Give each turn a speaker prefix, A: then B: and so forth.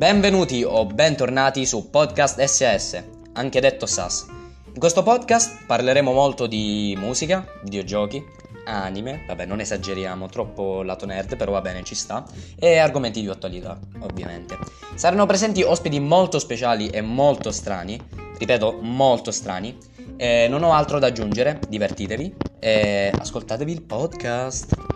A: Benvenuti o bentornati su Podcast SS, anche detto SAS. In questo podcast parleremo molto di musica, videogiochi, anime, vabbè non esageriamo, troppo lato nerd, però va bene, ci sta, e argomenti di attualità, ovviamente. Saranno presenti ospiti molto speciali e molto strani, ripeto, molto strani. E non ho altro da aggiungere, divertitevi e ascoltatevi il podcast.